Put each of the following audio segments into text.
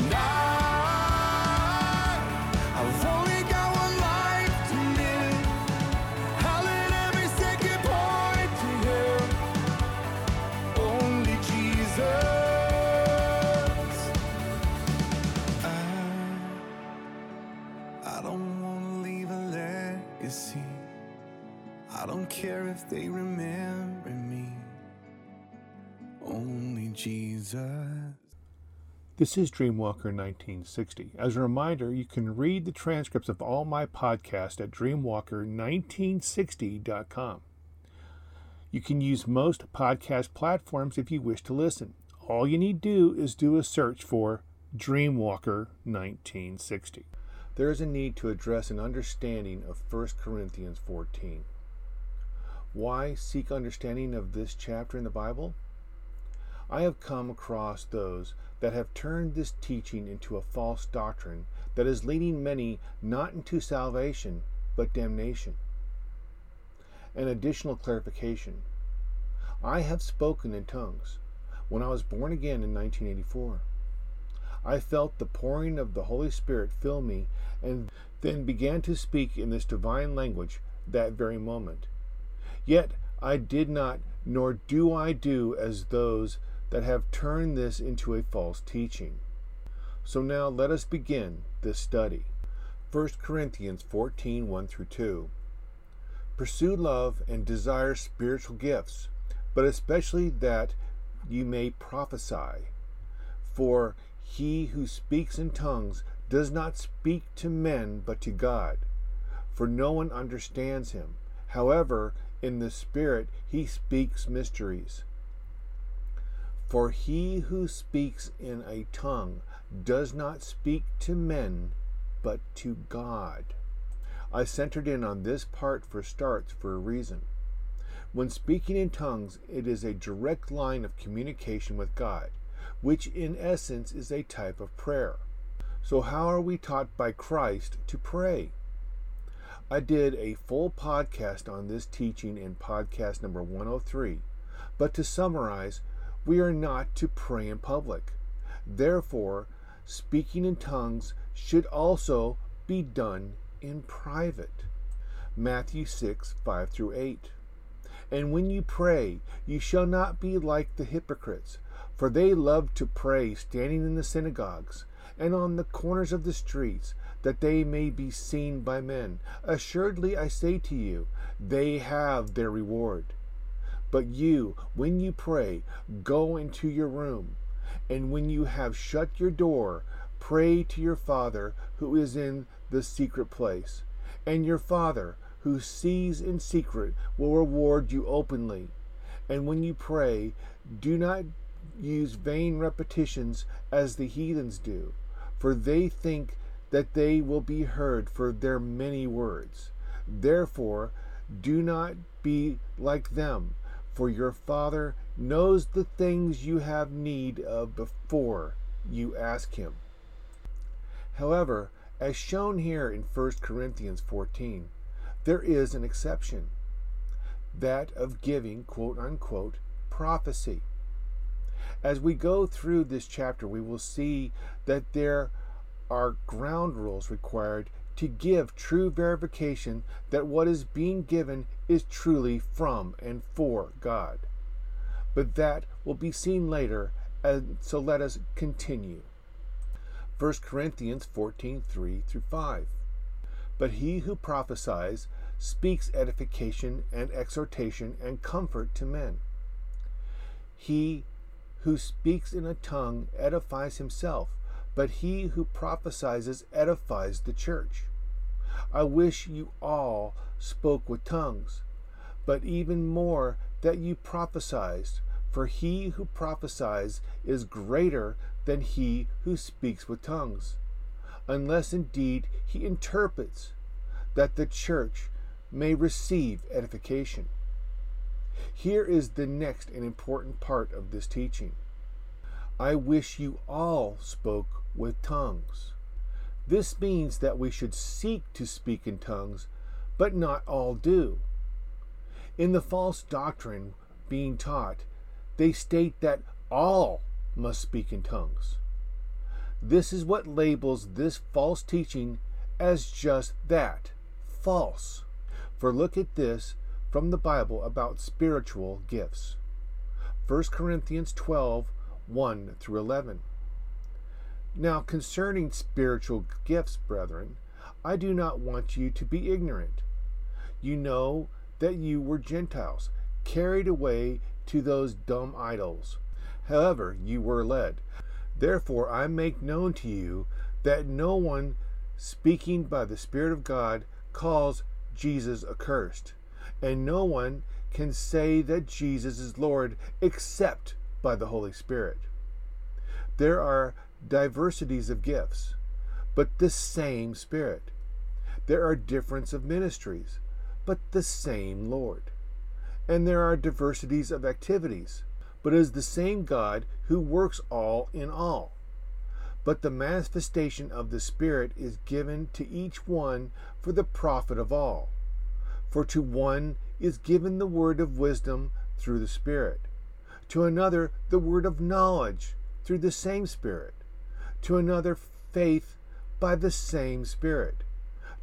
And This is Dreamwalker 1960. As a reminder, you can read the transcripts of all my podcasts at dreamwalker1960.com. You can use most podcast platforms if you wish to listen. All you need to do is do a search for Dreamwalker 1960. There is a need to address an understanding of 1 Corinthians 14. Why seek understanding of this chapter in the Bible? I have come across those that have turned this teaching into a false doctrine that is leading many not into salvation but damnation. An additional clarification I have spoken in tongues when I was born again in 1984. I felt the pouring of the Holy Spirit fill me and then began to speak in this divine language that very moment. Yet I did not, nor do I do as those that have turned this into a false teaching. So now let us begin this study. 1 Corinthians 14 1 through 2. Pursue love and desire spiritual gifts, but especially that you may prophesy. For he who speaks in tongues does not speak to men but to God, for no one understands him. However, in the Spirit he speaks mysteries. For he who speaks in a tongue does not speak to men, but to God. I centered in on this part for starts for a reason. When speaking in tongues, it is a direct line of communication with God, which in essence is a type of prayer. So, how are we taught by Christ to pray? I did a full podcast on this teaching in podcast number 103, but to summarize, we are not to pray in public. Therefore, speaking in tongues should also be done in private. Matthew 6 5 through 8. And when you pray, you shall not be like the hypocrites, for they love to pray standing in the synagogues and on the corners of the streets, that they may be seen by men. Assuredly, I say to you, they have their reward. But you, when you pray, go into your room, and when you have shut your door, pray to your Father who is in the secret place. And your Father, who sees in secret, will reward you openly. And when you pray, do not use vain repetitions as the heathens do, for they think that they will be heard for their many words. Therefore, do not be like them for your Father knows the things you have need of before you ask Him. However, as shown here in 1 Corinthians 14, there is an exception that of giving, quote unquote, prophecy. As we go through this chapter, we will see that there are ground rules required to give true verification that what is being given is truly from and for God. But that will be seen later, and so let us continue. 1 Corinthians 14 3 through 5. But he who prophesies speaks edification and exhortation and comfort to men. He who speaks in a tongue edifies himself, but he who prophesies edifies the church. I wish you all spoke with tongues, but even more that you prophesied, for he who prophesies is greater than he who speaks with tongues, unless indeed he interprets, that the church may receive edification. Here is the next and important part of this teaching. I wish you all spoke with tongues. This means that we should seek to speak in tongues, but not all do. In the false doctrine being taught, they state that all must speak in tongues. This is what labels this false teaching as just that false. For look at this from the Bible about spiritual gifts 1 Corinthians 12 1 through 11. Now, concerning spiritual gifts, brethren, I do not want you to be ignorant. You know that you were Gentiles, carried away to those dumb idols. However, you were led. Therefore, I make known to you that no one speaking by the Spirit of God calls Jesus accursed, and no one can say that Jesus is Lord except by the Holy Spirit. There are diversities of gifts, but the same Spirit. There are difference of ministries, but the same Lord. And there are diversities of activities, but is the same God who works all in all. But the manifestation of the Spirit is given to each one for the profit of all. For to one is given the word of wisdom through the Spirit, to another the word of knowledge through the same Spirit, to another faith by the same Spirit,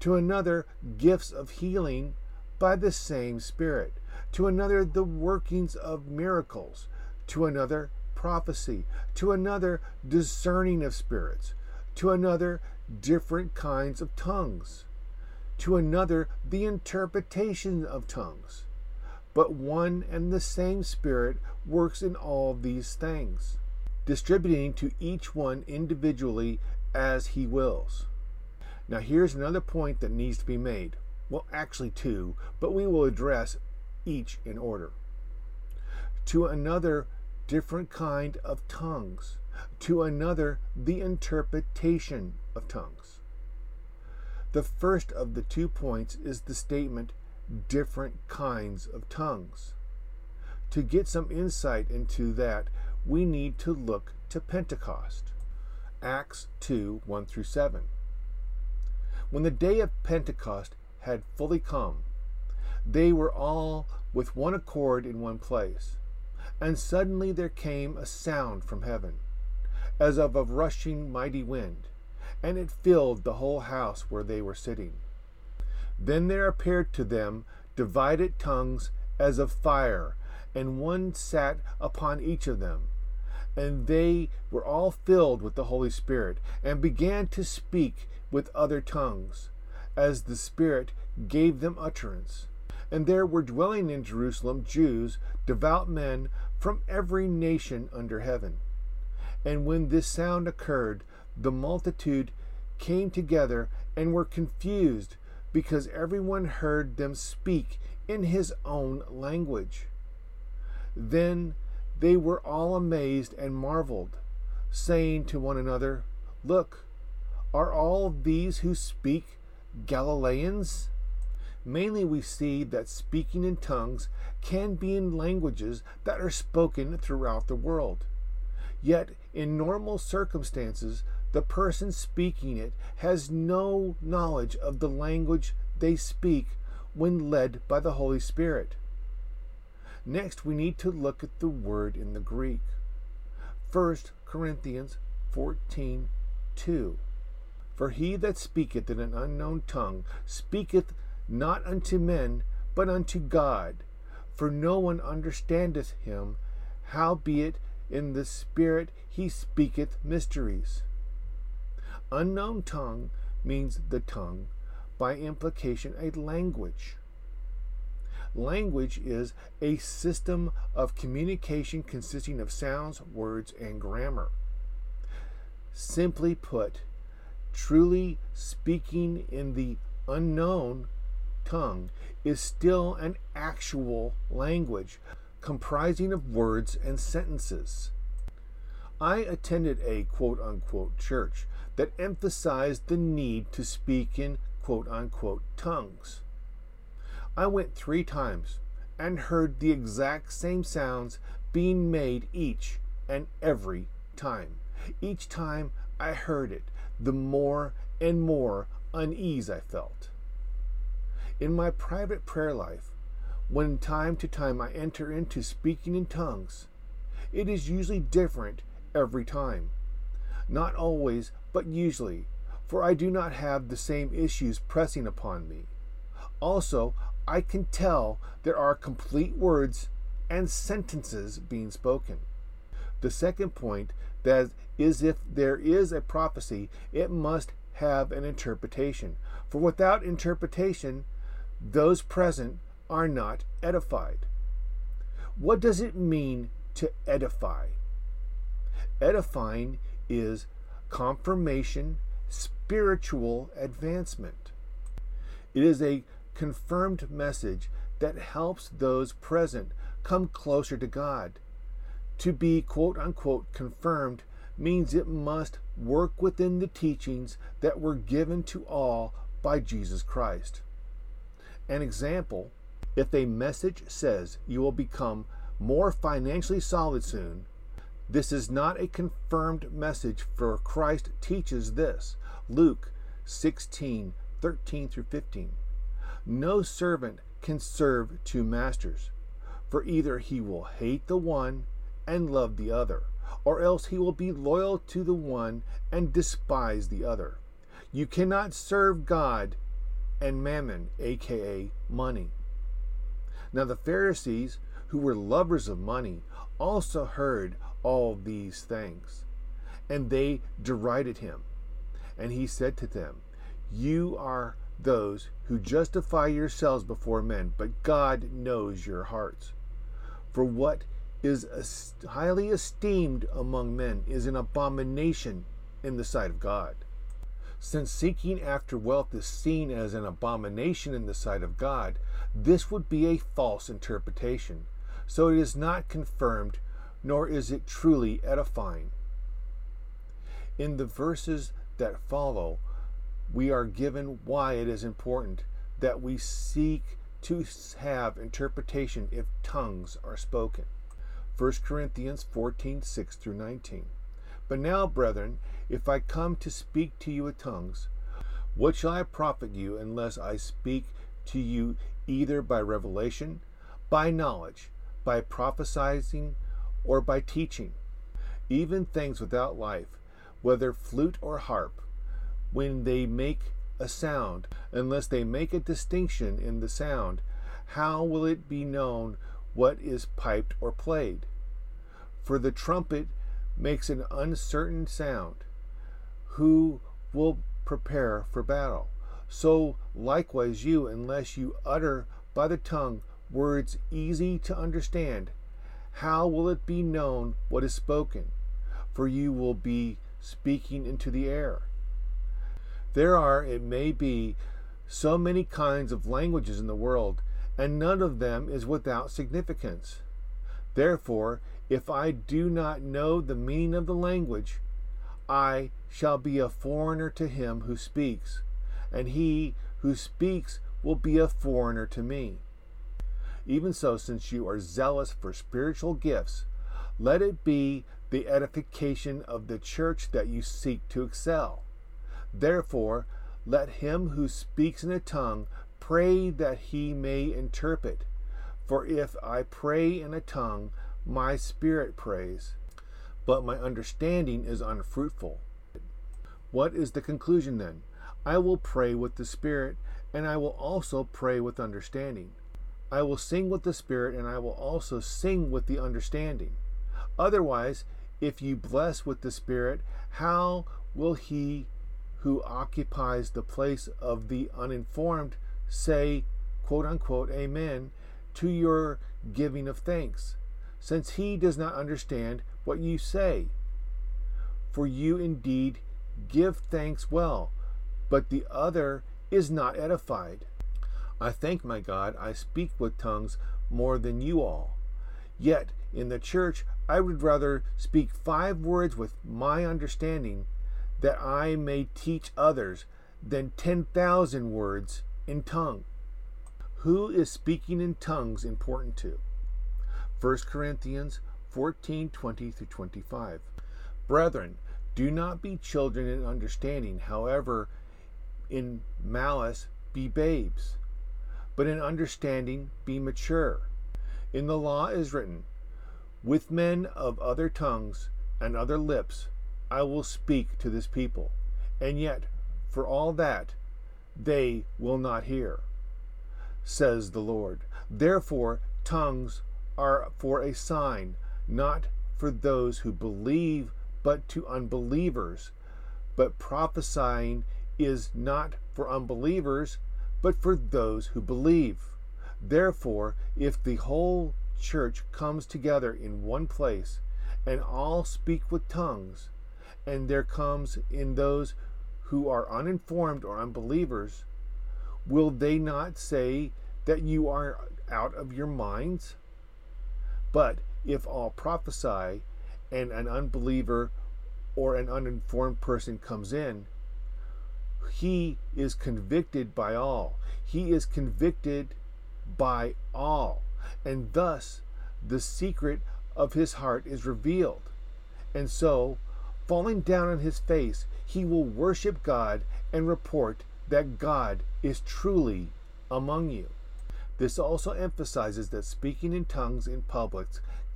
to another gifts of healing by the same Spirit, to another the workings of miracles, to another prophecy, to another discerning of spirits, to another different kinds of tongues, to another the interpretation of tongues. But one and the same Spirit works in all these things, distributing to each one individually as he wills. Now, here's another point that needs to be made. Well, actually, two, but we will address each in order. To another, different kind of tongues, to another, the interpretation of tongues. The first of the two points is the statement, different kinds of tongues. To get some insight into that, we need to look to Pentecost. Acts 2 1 through 7. When the day of Pentecost had fully come, they were all with one accord in one place. And suddenly there came a sound from heaven, as of a rushing mighty wind, and it filled the whole house where they were sitting. Then there appeared to them divided tongues as of fire, and one sat upon each of them. And they were all filled with the Holy Spirit, and began to speak with other tongues, as the Spirit gave them utterance. And there were dwelling in Jerusalem Jews, devout men from every nation under heaven. And when this sound occurred, the multitude came together and were confused, because everyone heard them speak in his own language. Then they were all amazed and marveled, saying to one another, Look, are all these who speak Galileans? Mainly, we see that speaking in tongues can be in languages that are spoken throughout the world. Yet, in normal circumstances, the person speaking it has no knowledge of the language they speak when led by the Holy Spirit. Next, we need to look at the word in the Greek. 1 Corinthians 14 2. For he that speaketh in an unknown tongue speaketh not unto men, but unto God. For no one understandeth him, howbeit in the Spirit he speaketh mysteries. Unknown tongue means the tongue, by implication, a language. Language is a system of communication consisting of sounds, words, and grammar. Simply put, truly speaking in the unknown tongue is still an actual language comprising of words and sentences. I attended a quote unquote church that emphasized the need to speak in quote unquote tongues. I went three times and heard the exact same sounds being made each and every time. Each time I heard it, the more and more unease I felt. In my private prayer life, when time to time I enter into speaking in tongues, it is usually different every time. not always, but usually, for I do not have the same issues pressing upon me. Also, I can tell there are complete words and sentences being spoken. The second point that is if there is a prophecy, it must have an interpretation. For without interpretation, those present are not edified. What does it mean to edify? Edifying is confirmation, spiritual advancement. It is a confirmed message that helps those present come closer to God. To be quote unquote confirmed means it must work within the teachings that were given to all by Jesus Christ. An example if a message says you will become more financially solid soon, this is not a confirmed message, for Christ teaches this. Luke 16 13 through 15. No servant can serve two masters, for either he will hate the one and love the other, or else he will be loyal to the one and despise the other. You cannot serve God and mammon, aka money. Now the Pharisees, who were lovers of money, also heard all these things, and they derided him. And he said to them, You are those who justify yourselves before men, but God knows your hearts. For what is highly esteemed among men is an abomination in the sight of God. Since seeking after wealth is seen as an abomination in the sight of God, this would be a false interpretation. So it is not confirmed, nor is it truly edifying. In the verses that follow, we are given why it is important that we seek to have interpretation if tongues are spoken. 1 Corinthians 14 6 through 19. But now, brethren, if I come to speak to you with tongues, what shall I profit you unless I speak to you either by revelation, by knowledge, by prophesying, or by teaching? Even things without life, whether flute or harp, when they make a sound, unless they make a distinction in the sound, how will it be known what is piped or played? For the trumpet makes an uncertain sound. Who will prepare for battle? So likewise you, unless you utter by the tongue words easy to understand, how will it be known what is spoken? For you will be speaking into the air. There are, it may be, so many kinds of languages in the world, and none of them is without significance. Therefore, if I do not know the meaning of the language, I shall be a foreigner to him who speaks, and he who speaks will be a foreigner to me. Even so, since you are zealous for spiritual gifts, let it be the edification of the church that you seek to excel. Therefore, let him who speaks in a tongue pray that he may interpret. For if I pray in a tongue, my spirit prays, but my understanding is unfruitful. What is the conclusion then? I will pray with the Spirit, and I will also pray with understanding. I will sing with the Spirit, and I will also sing with the understanding. Otherwise, if you bless with the Spirit, how will he who occupies the place of the uninformed say, quote unquote, Amen to your giving of thanks, since he does not understand what you say? For you indeed give thanks well, but the other is not edified. I thank my God I speak with tongues more than you all. Yet in the church I would rather speak five words with my understanding that I may teach others than 10,000 words in tongue. Who is speaking in tongues important to? 1 Corinthians 14 20 through 25. Brethren, do not be children in understanding, however, in malice be babes, but in understanding be mature. In the law is written, With men of other tongues and other lips I will speak to this people. And yet, for all that, they will not hear, says the Lord. Therefore, tongues are for a sign, not for those who believe, but to unbelievers. But prophesying is not for unbelievers, but for those who believe. Therefore, if the whole church comes together in one place, and all speak with tongues, and there comes in those who are uninformed or unbelievers, will they not say that you are out of your minds? But if all prophesy, and an unbeliever or an uninformed person comes in, he is convicted by all. He is convicted by all. And thus the secret of his heart is revealed. And so, falling down on his face, he will worship God and report that God is truly among you. This also emphasizes that speaking in tongues in public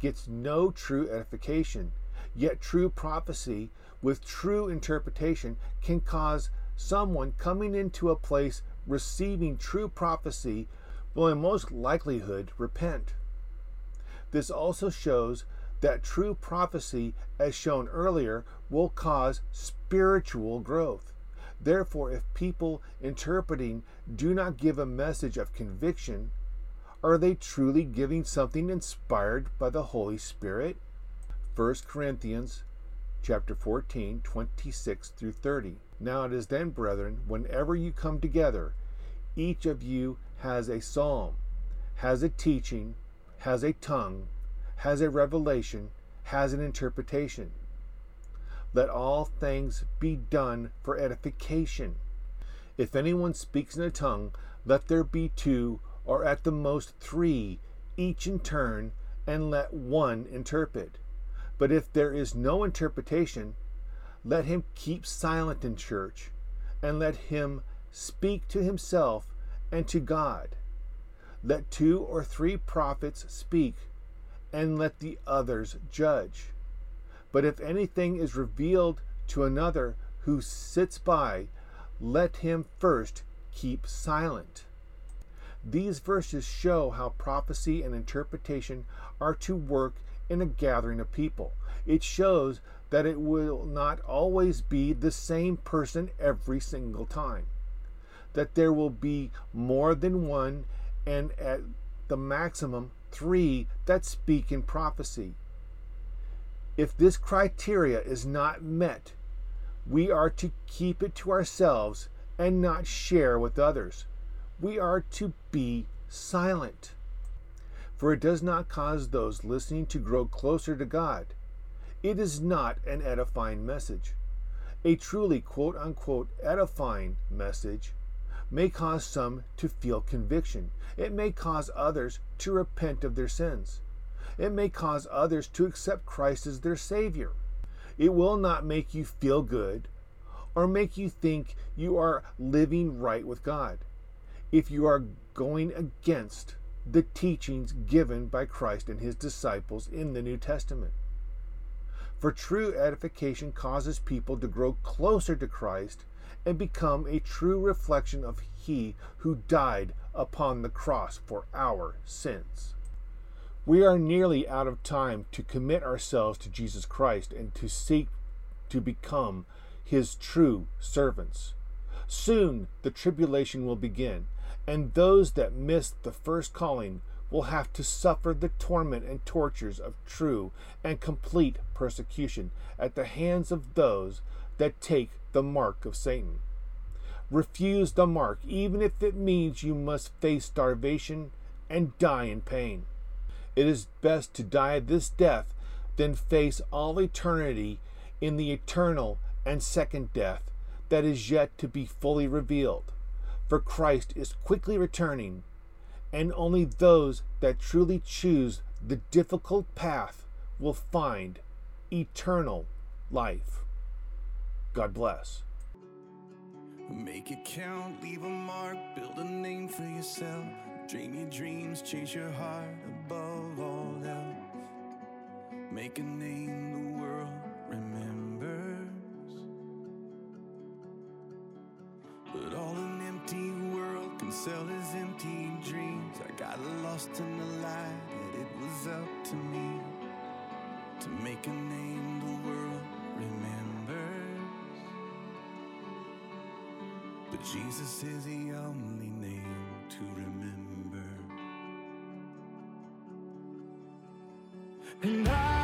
gets no true edification, yet true prophecy with true interpretation can cause someone coming into a place receiving true prophecy will in most likelihood repent. This also shows that true prophecy, as shown earlier, will cause spiritual growth. Therefore, if people interpreting do not give a message of conviction, are they truly giving something inspired by the Holy Spirit? 1 Corinthians chapter 14, 26 through 30. Now it is then, brethren, whenever you come together, each of you has a psalm, has a teaching, has a tongue, has a revelation, has an interpretation. Let all things be done for edification. If anyone speaks in a tongue, let there be two, or at the most three, each in turn, and let one interpret. But if there is no interpretation, let him keep silent in church, and let him speak to himself and to God. Let two or three prophets speak, and let the others judge. But if anything is revealed to another who sits by, let him first keep silent. These verses show how prophecy and interpretation are to work in a gathering of people. It shows that it will not always be the same person every single time, that there will be more than one, and at the maximum, three that speak in prophecy. If this criteria is not met, we are to keep it to ourselves and not share with others. We are to be silent for it does not cause those listening to grow closer to God. It is not an edifying message. A truly quote unquote edifying message may cause some to feel conviction. It may cause others to repent of their sins. It may cause others to accept Christ as their Savior. It will not make you feel good or make you think you are living right with God. If you are going against the teachings given by Christ and his disciples in the New Testament. For true edification causes people to grow closer to Christ and become a true reflection of He who died upon the cross for our sins. We are nearly out of time to commit ourselves to Jesus Christ and to seek to become His true servants. Soon the tribulation will begin, and those that missed the first calling will have to suffer the torment and tortures of true and complete persecution at the hands of those that take the mark of Satan. Refuse the mark, even if it means you must face starvation and die in pain. It is best to die this death than face all eternity in the eternal and second death that is yet to be fully revealed for Christ is quickly returning, and only those that truly choose the difficult path will find eternal life. God bless. Make it count, leave a mark, build a name for yourself. Dream your dreams, chase your heart above all else. Make a name the world remembers. But all an empty world can sell is empty dreams. I got lost in the lie that it was up to me to make a name the world remembers. But Jesus is the only name to remember. And I